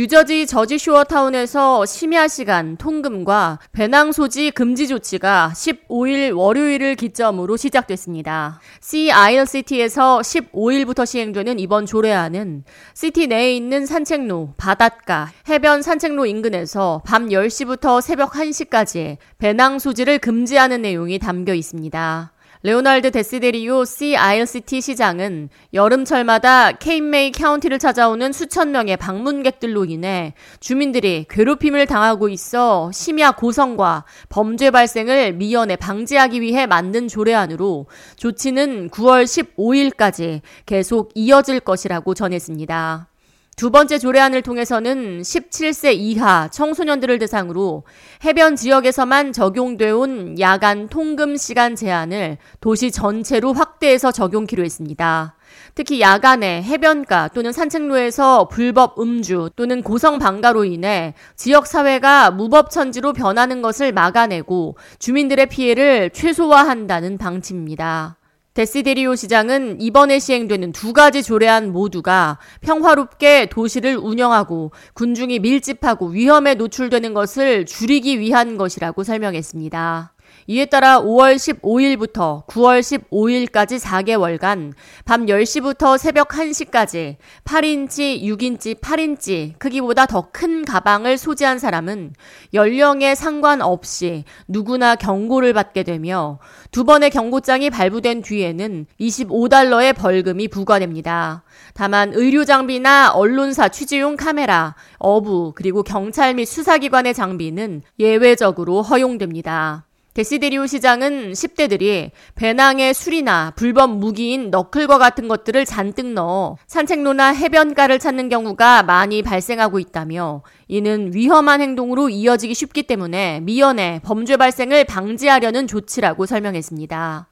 뉴저지 저지쇼어타운에서 심야 시간 통금과 배낭 소지 금지 조치가 15일 월요일을 기점으로 시작됐습니다. C 아일 시티에서 15일부터 시행되는 이번 조례안은 시티 내에 있는 산책로, 바닷가, 해변 산책로 인근에서 밤 10시부터 새벽 1시까지 배낭 소지를 금지하는 내용이 담겨 있습니다. 레오날드 데시데리오 C 아일시티 시장은 여름철마다 케이프메이 카운티를 찾아오는 수천 명의 방문객들로 인해 주민들이 괴롭힘을 당하고 있어 심야 고성과 범죄 발생을 미연에 방지하기 위해 만든 조례안으로 조치는 9월 15일까지 계속 이어질 것이라고 전했습니다. 두 번째 조례안을 통해서는 17세 이하 청소년들을 대상으로 해변 지역에서만 적용돼 온 야간 통금 시간 제한을 도시 전체로 확대해서 적용키로 했습니다. 특히 야간에 해변가 또는 산책로에서 불법 음주 또는 고성 방가로 인해 지역 사회가 무법천지로 변하는 것을 막아내고 주민들의 피해를 최소화한다는 방침입니다. 데시데리오 시장은 이번에 시행되는 두 가지 조례안 모두가 평화롭게 도시를 운영하고 군중이 밀집하고 위험에 노출되는 것을 줄이기 위한 것이라고 설명했습니다. 이에 따라 5월 15일부터 9월 15일까지 4개월간 밤 10시부터 새벽 1시까지 8인치, 6인치, 8인치 크기보다 더 큰 가방을 소지한 사람은 연령에 상관없이 누구나 경고를 받게 되며 두 번의 경고장이 발부된 뒤에는 25달러의 벌금이 부과됩니다. 다만 의료 장비나 언론사 취재용 카메라, 어부, 그리고 경찰 및 수사기관의 장비는 예외적으로 허용됩니다. 데시데리오 시장은 10대들이 배낭에 술이나 불법 무기인 너클과 같은 것들을 잔뜩 넣어 산책로나 해변가를 찾는 경우가 많이 발생하고 있다며 이는 위험한 행동으로 이어지기 쉽기 때문에 미연에 범죄 발생을 방지하려는 조치라고 설명했습니다.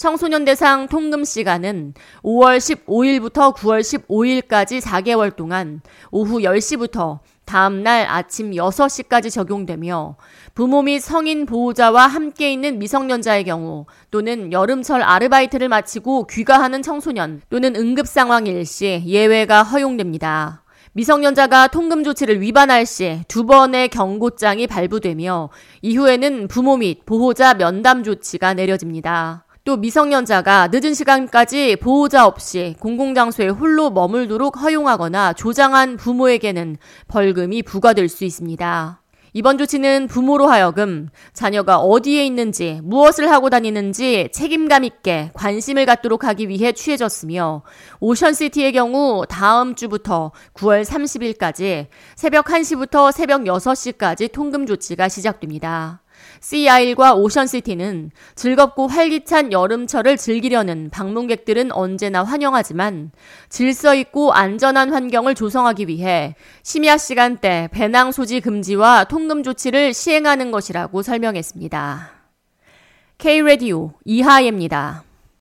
청소년 대상 통금 시간은 5월 15일부터 9월 15일까지 4개월 동안 오후 10시부터 다음날 아침 6시까지 적용되며 부모 및 성인 보호자와 함께 있는 미성년자의 경우 또는 여름철 아르바이트를 마치고 귀가하는 청소년 또는 응급 상황 일 시 예외가 허용됩니다. 미성년자가 통금 조치를 위반할 시 두 번의 경고장이 발부되며 이후에는 부모 및 보호자 면담 조치가 내려집니다. 또 미성년자가 늦은 시간까지 보호자 없이 공공장소에 홀로 머물도록 허용하거나 조장한 부모에게는 벌금이 부과될 수 있습니다. 이번 조치는 부모로 하여금 자녀가 어디에 있는지 무엇을 하고 다니는지 책임감 있게 관심을 갖도록 하기 위해 취해졌으며 오션시티의 경우 다음 주부터 9월 30일까지 새벽 1시부터 새벽 6시까지 통금 조치가 시작됩니다. 씨아일과 오션시티는 즐겁고 활기찬 여름철을 즐기려는 방문객들은 언제나 환영하지만 질서 있고 안전한 환경을 조성하기 위해 심야 시간대 배낭 소지 금지와 통금 조치를 시행하는 것이라고 설명했습니다. K-Radio 이하예입니다.